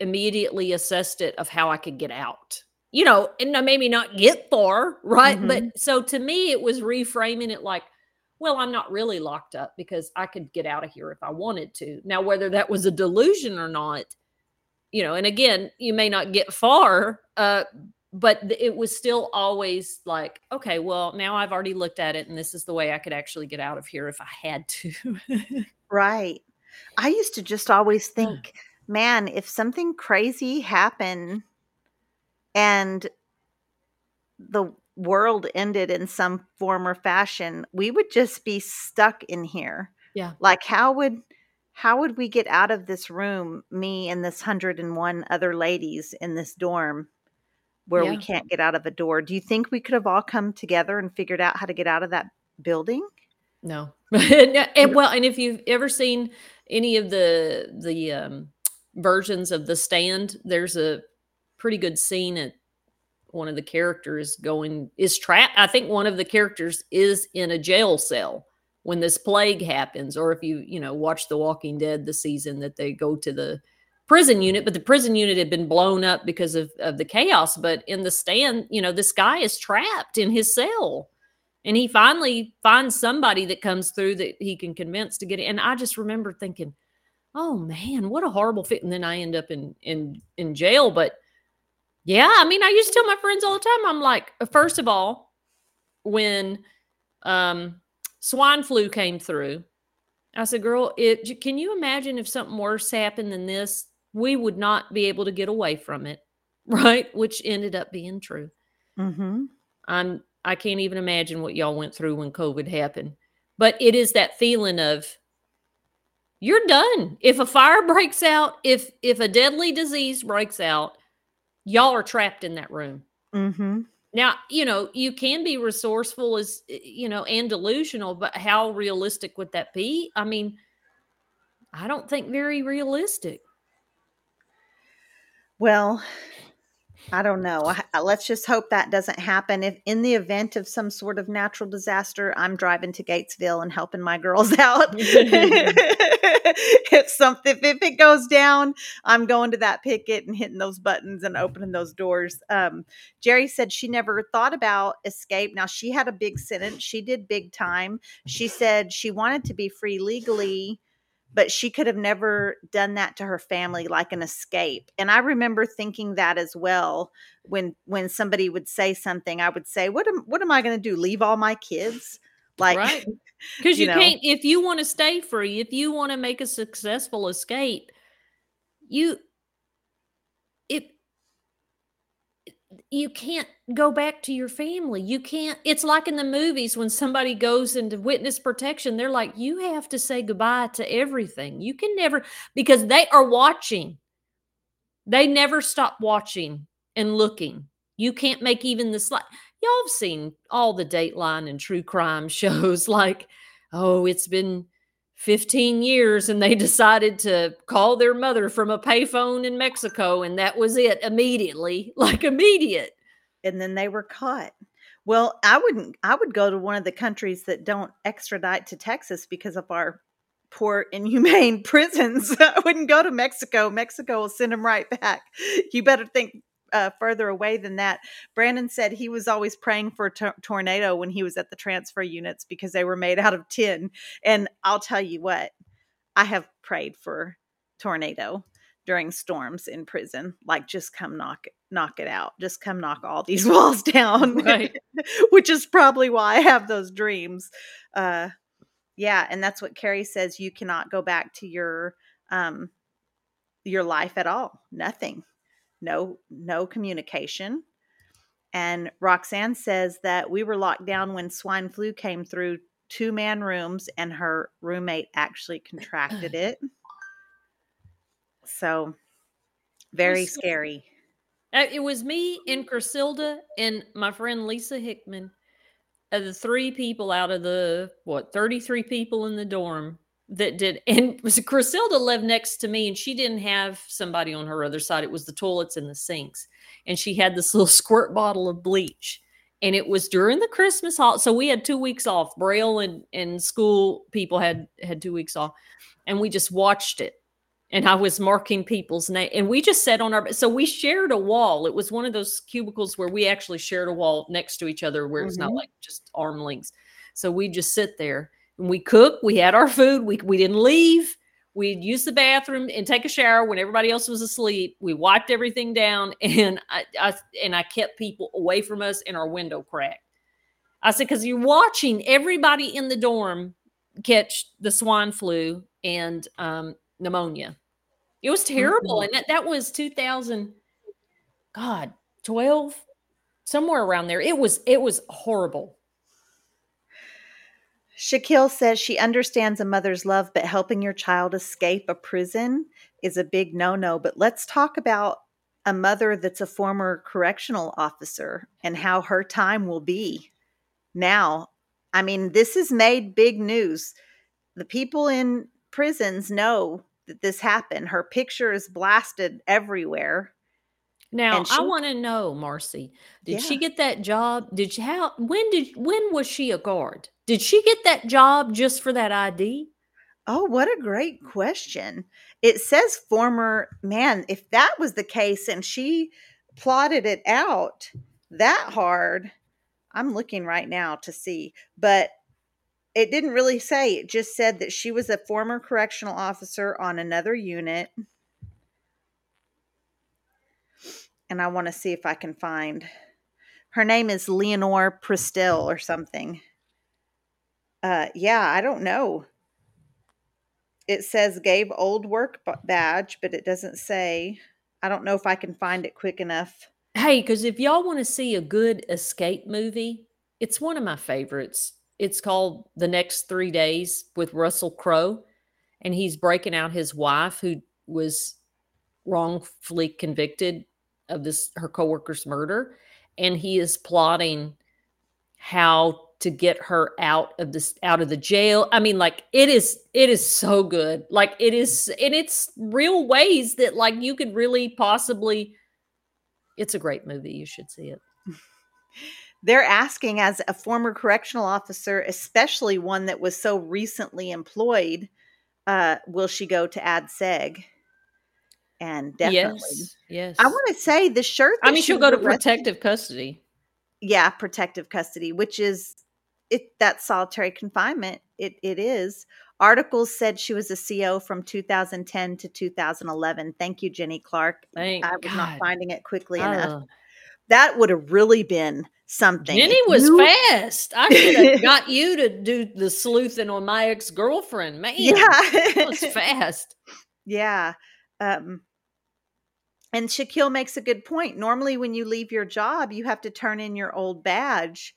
immediately assessed it of how I could get out you know, and maybe not get far, right? Mm-hmm. But so to me, it was reframing it like, well, I'm not really locked up because I could get out of here if I wanted to. Now, whether that was a delusion or not, you know, and again, you may not get far, uh, but it was still always like, okay, well, now I've already looked at it and this is the way I could actually get out of here if I had to. right. I used to just always think, man, if something crazy happened and the world ended in some form or fashion, we would just be stuck in here. Yeah. Like how would how would we get out of this room, me and this 101 other ladies in this dorm where yeah. we can't get out of a door? Do you think we could have all come together and figured out how to get out of that building? No. and, well, and if you've ever seen any of the the um, versions of The Stand, there's a pretty good scene at one of the characters going is trapped. I think one of the characters is in a jail cell when this plague happens, or if you you know watch The Walking Dead, the season that they go to the prison unit, but the prison unit had been blown up because of, of the chaos. But in the stand, you know, this guy is trapped in his cell. And he finally finds somebody that comes through that he can convince to get it. And I just remember thinking, oh man, what a horrible fit. And then I end up in in in jail. But yeah, I mean, I used to tell my friends all the time, I'm like, uh, first of all, when um, swine flu came through, I said, girl, it, can you imagine if something worse happened than this? We would not be able to get away from it, right? Which ended up being true. Mm-hmm. I'm, I can't even imagine what y'all went through when COVID happened. But it is that feeling of you're done. If a fire breaks out, if if a deadly disease breaks out, y'all are trapped in that room. Mm-hmm. Now, you know, you can be resourceful as, eh, you know, and delusional, but how realistic would that be? I mean, I don't think very realistic. Well, I don't know. let's just hope that doesn't happen. If in the event of some sort of natural disaster, I'm driving to Gatesville and helping my girls out. if something if it goes down, I'm going to that picket and hitting those buttons and opening those doors. Um, Jerry said she never thought about escape. Now she had a big sentence. She did big time. She said she wanted to be free legally but she could have never done that to her family like an escape and i remember thinking that as well when when somebody would say something i would say what am what am i going to do leave all my kids? Like right because you, you know, can't if you want to stay free if you want to make a successful escape you you can't go back to your family. You can't. It's like in the movies when somebody goes into witness protection, they're like, you have to say goodbye to everything. You can never, because they are watching. They never stop watching and looking. You can't make even the slight. Y'all have seen all the Dateline and true crime shows like, oh, it's been 15 years and they decided to call their mother from a payphone in Mexico and that was it immediately like immediate. And then they were caught. Well i wouldn't i would go to one of the countries that don't extradite to texas because of our poor inhumane prisons. I wouldn't go to mexico. Mexico will send them right back. You better think uh, further away than that. Brandon said he was always praying for to- tornado when he was at the transfer units because they were made out of tin. And I'll tell you what, I have prayed for tornado during storms in prison. Like, just come knock it, knock it out. Just come knock all these walls down. Right. Which is probably why I have those dreams. Uh, yeah, and that's what Carrie says. You cannot go back to your um, your life at all. Nothing no no communication. And roxanne says that we were locked down when swine flu came through two man rooms and her roommate actually contracted it. So very scary. Uh, it was me and Crisilda and my friend Lisa Hickman, uh, the three people out of the what 33 people in the dorm that did and was Crisilda lived next to me and she didn't have somebody on her other side. It was the toilets and the sinks. And she had this little squirt bottle of bleach. And it was during the Christmas holiday. So we had two weeks off. Braille and, and school people had had two weeks off. And we just watched it. And I was marking people's name. And we just sat on our so we shared a wall. It was one of those cubicles where we actually shared a wall next to each other where it's mm-hmm. not like just arm lengths So we just sit there and we cook. We had our food. We we didn't leave. We'd use the bathroom and take a shower when everybody else was asleep. We wiped everything down, and I, I and I kept people away from us, and our window cracked. I said, because you're watching everybody in the dorm catch the swine flu and um, pneumonia. It was terrible, mm-hmm. and that, that was 2000. God, 12, somewhere around there. It was it was horrible. Shaquille says she understands a mother's love, but helping your child escape a prison is a big no no. But let's talk about a mother that's a former correctional officer and how her time will be now. I mean, this has made big news. The people in prisons know that this happened. Her picture is blasted everywhere. Now she, I want to know, Marci, did yeah. she get that job? Did she how when did when was she a guard? Did she get that job just for that ID? Oh, what a great question. It says former man, if that was the case and she plotted it out that hard, I'm looking right now to see, but it didn't really say. It just said that she was a former correctional officer on another unit. And I want to see if I can find her name is Leonore Pristil or something. Uh, yeah, I don't know. It says gave old work badge, but it doesn't say. I don't know if I can find it quick enough. Hey, because if y'all want to see a good escape movie, it's one of my favorites. It's called The Next Three Days with Russell Crowe, and he's breaking out his wife who was wrongfully convicted of this her coworker's murder, and he is plotting how to get her out of this out of the jail. I mean, like it is it is so good. Like it is and it's real ways that like you could really possibly it's a great movie. You should see it. They're asking as a former correctional officer, especially one that was so recently employed, uh, will she go to Ad Seg? And definitely. Yes. yes. I want to say the shirt. I mean, she'll go to protective custody. Yeah, protective custody, which is it that solitary confinement. It it is. Articles said she was a CO from 2010 to 2011. Thank you, Jenny Clark. Thank I was God. not finding it quickly oh. enough. That would have really been something. Jenny was you... fast. I should have got you to do the sleuthing on my ex girlfriend. Man, yeah, it was fast. Yeah. Um, and Shaquille makes a good point. Normally, when you leave your job, you have to turn in your old badge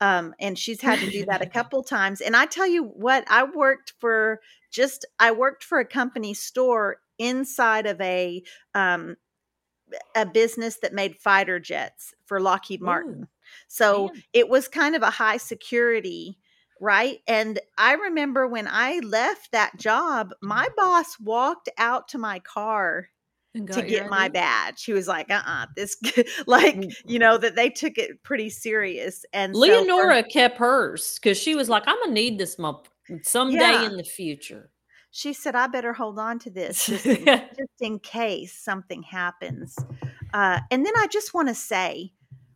um, and she's had to do that a couple times. And I tell you what, I worked for just I worked for a company store inside of a um, a business that made fighter jets for Lockheed Martin. Ooh, so man. it was kind of a high security right? And I remember when I left that job, my boss walked out to my car to get my badge. She was like, uh uh-uh, uh this, like, mm. you know, that they took it pretty serious. And Leonora so for, kept hers because she was like, I'm going to need this someday yeah. in the future. She said, I better hold on to this just, in, just in case something happens. Uh, and then I just want to say,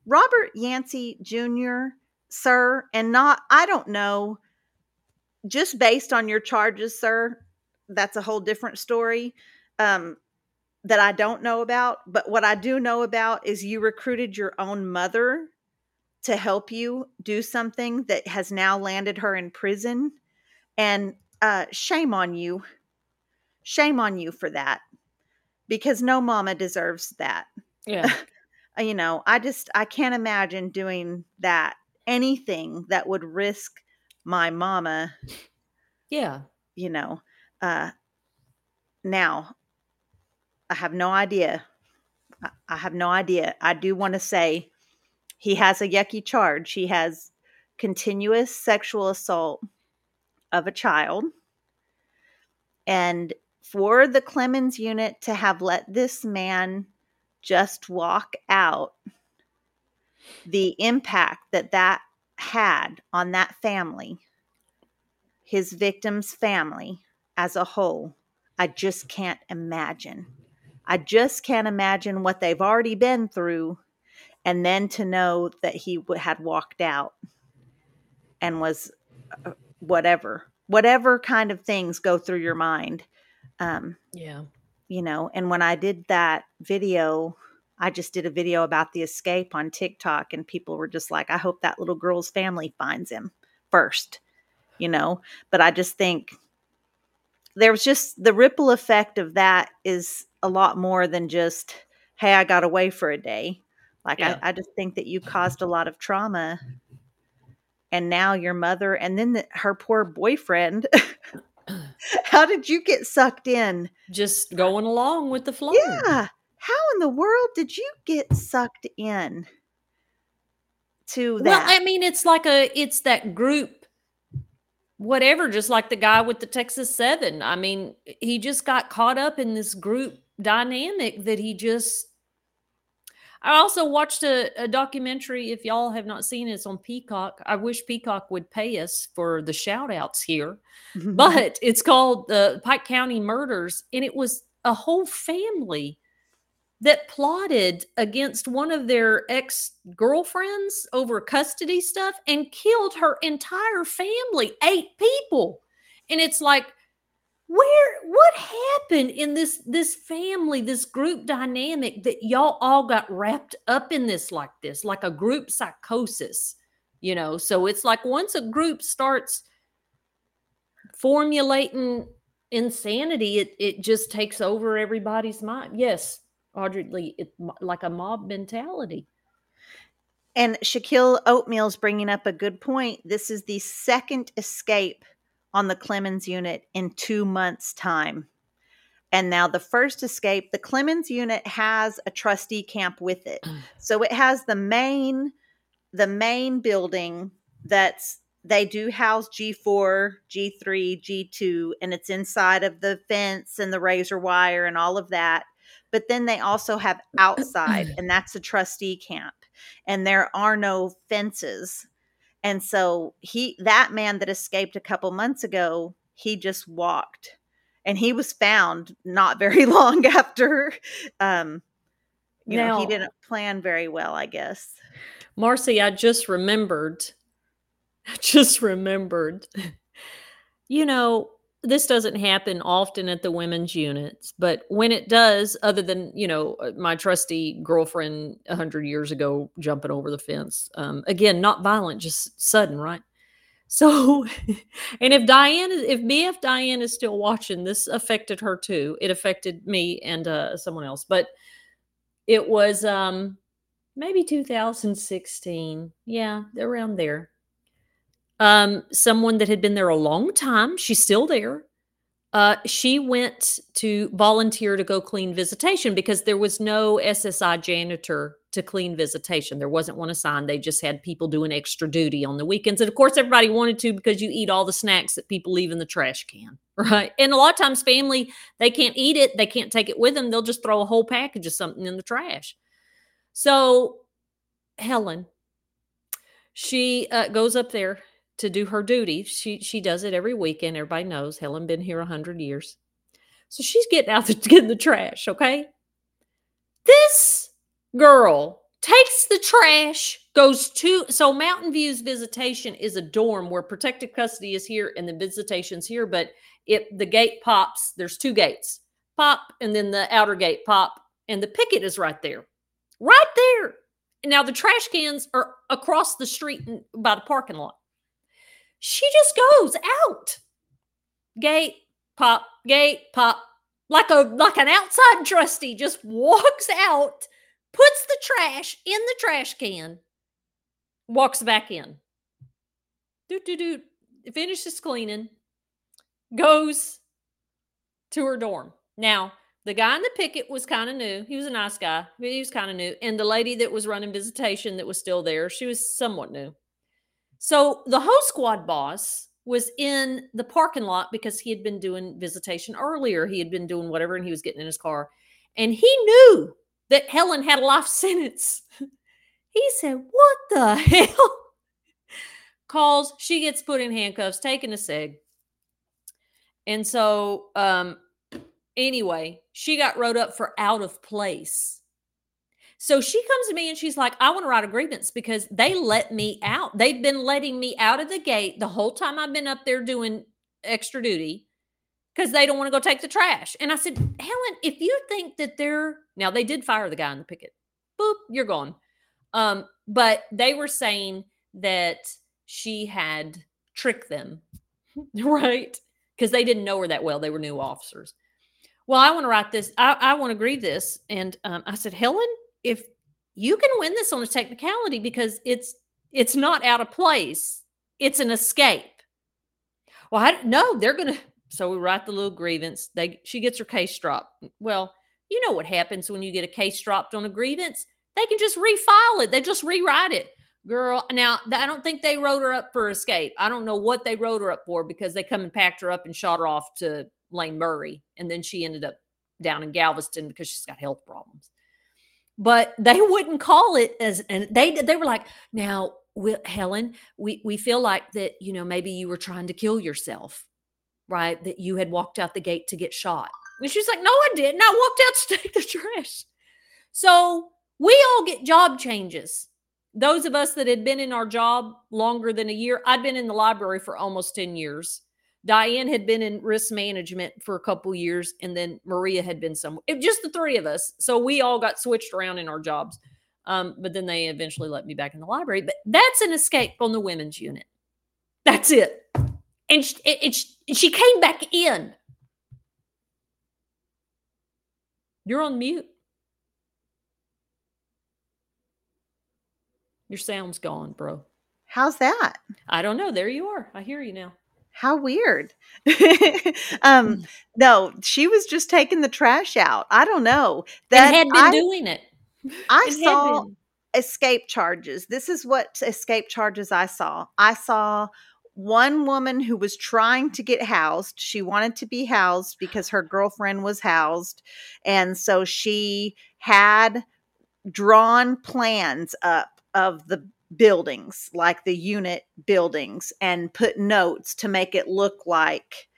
Robert Yancy Jr., sir, and not, I don't know, just based on your charges, sir, that's a whole different story. Um, that I don't know about. But what I do know about is you recruited your own mother to help you do something that has now landed her in prison. And uh, shame on you. Shame on you for that because no mama deserves that. Yeah. you know, I just, I can't imagine doing that. Anything that would risk my mama. Yeah. You know, uh, now I have no idea. I have no idea. I do want to say he has a yucky charge. He has continuous sexual assault of a child. And for the Clemens unit to have let this man just walk out, the impact that that had on that family, his victim's family as a whole, I just can't imagine. I just can't imagine what they've already been through. And then to know that he had walked out and was uh, whatever whatever kind of things go through your mind um Yeah. you know and when i did that video i just did a video about the escape on tiktok and people were just like i hope that little girl's family finds him first you know but i just think there was just the ripple effect of that is a lot more than just hey i got away for a day. Like Yeah. I, I just think that you mm-hmm. caused a lot of trauma. And now your mother and then the, her poor boyfriend how did you get sucked in? Just going along with the flow. yeah. How in the world did you get sucked in to Well, that? I mean, it's like a, it's that group, whatever, just like the guy with the Texas Seven. I mean, he just got caught up in this group dynamic that he just. I also watched a, a documentary. If y'all have not seen it, it's on Peacock. I wish Peacock would pay us for the shout outs here. but it's called the Pike County Murders, and it was a whole family that plotted against one of their ex girlfriends over custody stuff and killed her entire family, eight people. And it's like, where what happened in this this family this group dynamic that y'all all got wrapped up in this like this like a group psychosis you know? So it's like once a group starts formulating insanity it it just takes over everybody's mind. Yes audrey lee it's like a mob mentality And Shaquille Oatmeal's bringing up a good point. This is the second escape on the Clemens unit in two months' time. And now the first escape, the Clemens unit has a trustee camp with it. So it has the main, the main building that's they do house G4, G3, G2, and it's inside of the fence and the razor wire and all of that. But then they also have outside, and that's a trustee camp. And there are no fences. And so he that man that escaped a couple months ago, he just walked. And he was found not very long after um you know, he didn't plan very well, I guess. Marci, I just remembered, I just remembered, you know, this doesn't happen often at the women's units, but when it does, other than, you know, uh, my trusty girlfriend a 100 years ago jumping over the fence, um, again, not violent, just sudden, right? So, and if Diane, if BF Diane is still watching, this affected her too. It affected me and uh, someone else, but it was, um, maybe 2016 yeah around there um someone that had been there a long time she's still there. Uh she went to volunteer to go clean visitation because there was no ssi janitor to clean visitation. There wasn't one assigned. They just had people doing extra duty on the weekends. And of course everybody wanted to because you eat all the snacks that people leave in the trash can right? And a lot of times family they can't eat it. They can't take it with them. They'll just throw a whole package of something in the trash. So Helen, she uh, goes up there to do her duty. She she does it every weekend. Everybody knows Helen been here a hundred years, so she's getting out the getting the trash. Okay, this girl takes the trash, goes to so Mountain View's visitation is a dorm where protective custody is here and the visitation's here, but it the gate pops. There's two gates, pop, and then the outer gate pop, and the picket is right there, right there. Now the trash cans are across the street by the parking lot. She just goes out. Gate, pop, gate, pop. Like a like an outside trustee just walks out, puts the trash in the trash can, walks back in. Doot doot doot. Finishes cleaning, goes to her dorm. Now, the guy in the picket was kind of new. He was a nice guy, but he was kind of new. And the lady that was running visitation that was still there, she was somewhat new. So the host squad boss was in the parking lot because he had been doing visitation earlier. He had been doing whatever and he was getting in his car. And he knew that Helen had a life sentence. He said, What the hell? Calls, she gets put in handcuffs, taken a seg. And so, um, anyway, she got wrote up for out of place. So she comes to me and she's like, I want to write a grievance because they let me out. They've been letting me out of the gate the whole time I've been up there doing extra duty because they don't want to go take the trash. And I said, Helen, if you think that they're now they did fire the guy in the picket, boop, you're gone. Um, but they were saying that she had tricked them, right? Because they didn't know her that well. They were new officers. Well, I want to write this. I, I want to agree this. And um, I said, Helen, if you can win this on a technicality because it's it's not out of place, it's an escape. Well, I no, they're gonna. So we write the little grievance. They she gets her case dropped. Well, you know what happens when you get a case dropped on a grievance? They can just refile it. They just rewrite it. Girl, now I don't think they wrote her up for escape. I don't know what they wrote her up for because they come and packed her up and shot her off to Lane Murray. And then she ended up down in Galveston because she's got health problems. But they wouldn't call it as, and they they were like, now, Helen, we we feel like that you know maybe you were trying to kill yourself, right? That you had walked out the gate to get shot. And she's like, no, I didn't. I walked out to take the trash. So we all get job changes. Those of us that had been in our job longer than a year, I'd been in the library for almost 10 years. Diane had been in risk management for a couple years, and then Maria had been some. It, just the three of us, so we all got switched around in our jobs. Um, but then they eventually let me back in the library. But that's an escape on the women's unit. That's it. And she, it, it, she came back in. You're on mute. Your sound's gone, bro. How's that? I don't know. There you are. I hear you now. How weird. um, mm. no, she was just taking the trash out. I don't know. That had been I, doing it. I it saw escape charges. This is what escape charges I saw. I saw one woman who was trying to get housed. She wanted to be housed because her girlfriend was housed. And so she had drawn plans up of the buildings, like the unit buildings, and put notes to make it look like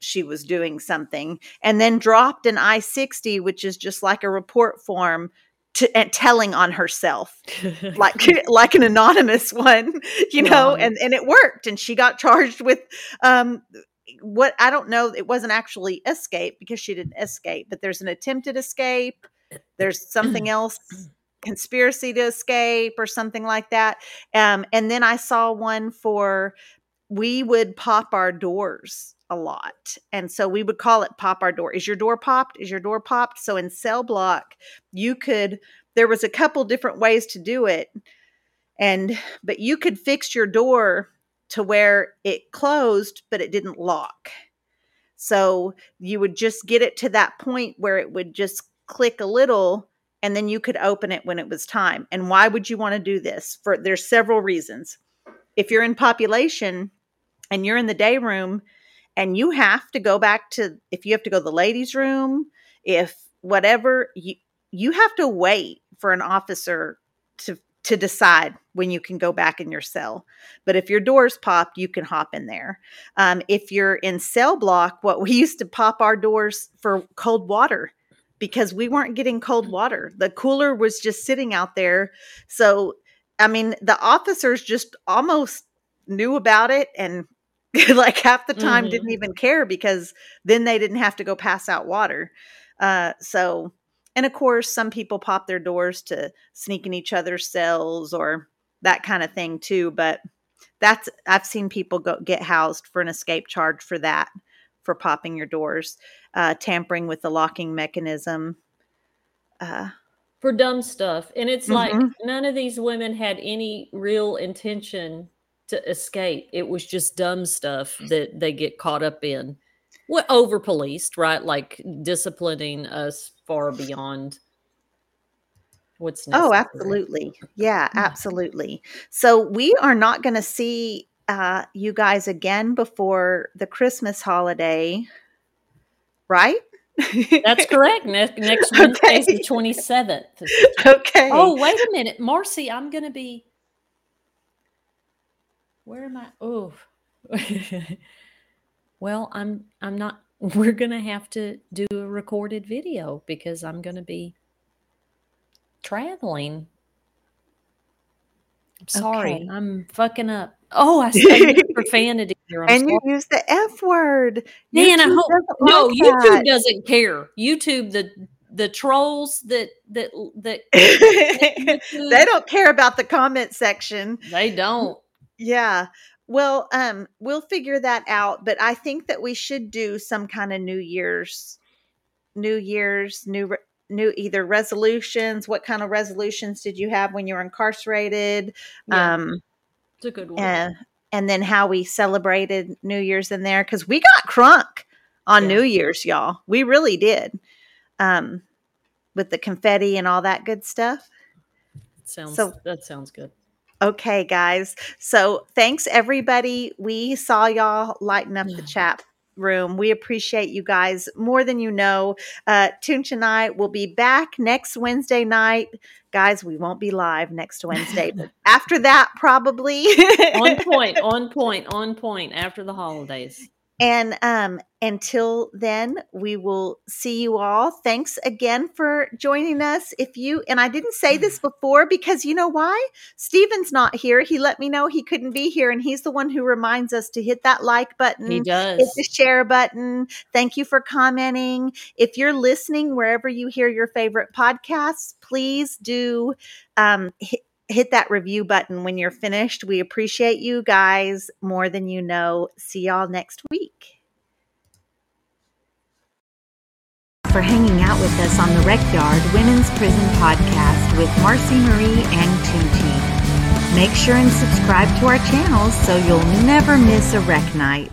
she was doing something, and then dropped an I 60, which is just like a report form. To, and telling on herself like like an anonymous one you know and and it worked and she got charged with um what I don't know, it wasn't actually escape because she didn't escape, but there's an attempted escape. There's something else conspiracy to escape or something like that. Um, and then I saw one for we would pop our doors a lot. And so we would call it pop our door. Is your door popped? Is your door popped? So in cell block, you could, there was a couple different ways to do it. And, but you could fix your door to where it closed, but it didn't lock. So you would just get it to that point where it would just click a little and then you could open it when it was time. And why would you want to do this? For there's several reasons. If you're in population and you're in the day room and you have to go back to if you have to go to the ladies room, if whatever you you have to wait for an officer to to decide when you can go back in your cell. But if your door's popped, you can hop in there. Um, if you're in cell block, what we used to pop our doors for cold water because we weren't getting cold water. The cooler was just sitting out there. So, I mean, the officers just almost knew about it and like half the time mm-hmm. didn't even care because then they didn't have to go pass out water. Uh, so, and of course, some people pop their doors to sneak in each other's cells or that kind of thing too. But that's I've seen people go get housed for an escape charge for that for popping your doors, uh, tampering with the locking mechanism. Uh, for dumb stuff. And it's mm-hmm. like none of these women had any real intention to escape. It was just dumb stuff that they get caught up in. What over policed, right? Like disciplining us far beyond what's necessary. Oh, absolutely. Yeah, absolutely. So we are not going to see uh, you guys again before the Christmas holiday, right? That's correct. Next, next Wednesday okay. is the 27th. Okay. Oh, wait a minute. Marci, I'm going to be. Where am I? Oh. well, I'm I'm not we're going to have to do a recorded video because I'm going to be traveling. I'm sorry, Okay. I'm fucking up. Oh, I said profanity here. I'm and sorry. you use the F word. Man, I hope no. like YouTube that. doesn't care. YouTube, the the trolls that that that they don't care about the comment section. they don't. Yeah. Well, um, we'll figure that out, but I think that we should do some kind of New Year's, New Year's, new, re- new either resolutions. What kind of resolutions did you have when you were incarcerated? Yeah, Um, it's a good one. and and then how we celebrated New Year's in there because we got crunk on Yeah. New Year's, y'all. We really did, um, with the confetti and all that good stuff. sounds so- that sounds good. Okay, guys. So thanks everybody. We saw y'all lighten up the chat room. We appreciate you guys more than you know. Uh Toonch and I will be back next Wednesday night. Guys, we won't be live next Wednesday, but after that, probably. on point, on point, on point. After the holidays. And um, until then, we will see you all. Thanks again for joining us. If you and I didn't say this before because you know why? Steven's not here. He let me know he couldn't be here, and he's the one who reminds us to hit that like button. He does. Hit the share button. Thank you for commenting. If you're listening wherever you hear your favorite podcasts, please do um, hit, hit that review button when you're finished. We appreciate you guys more than you know. See y'all next week. For hanging out with us on the Rec Yard Women's Prison Podcast with Marci Marie and Toonche. Make sure and subscribe to our channels so you'll never miss a rec night.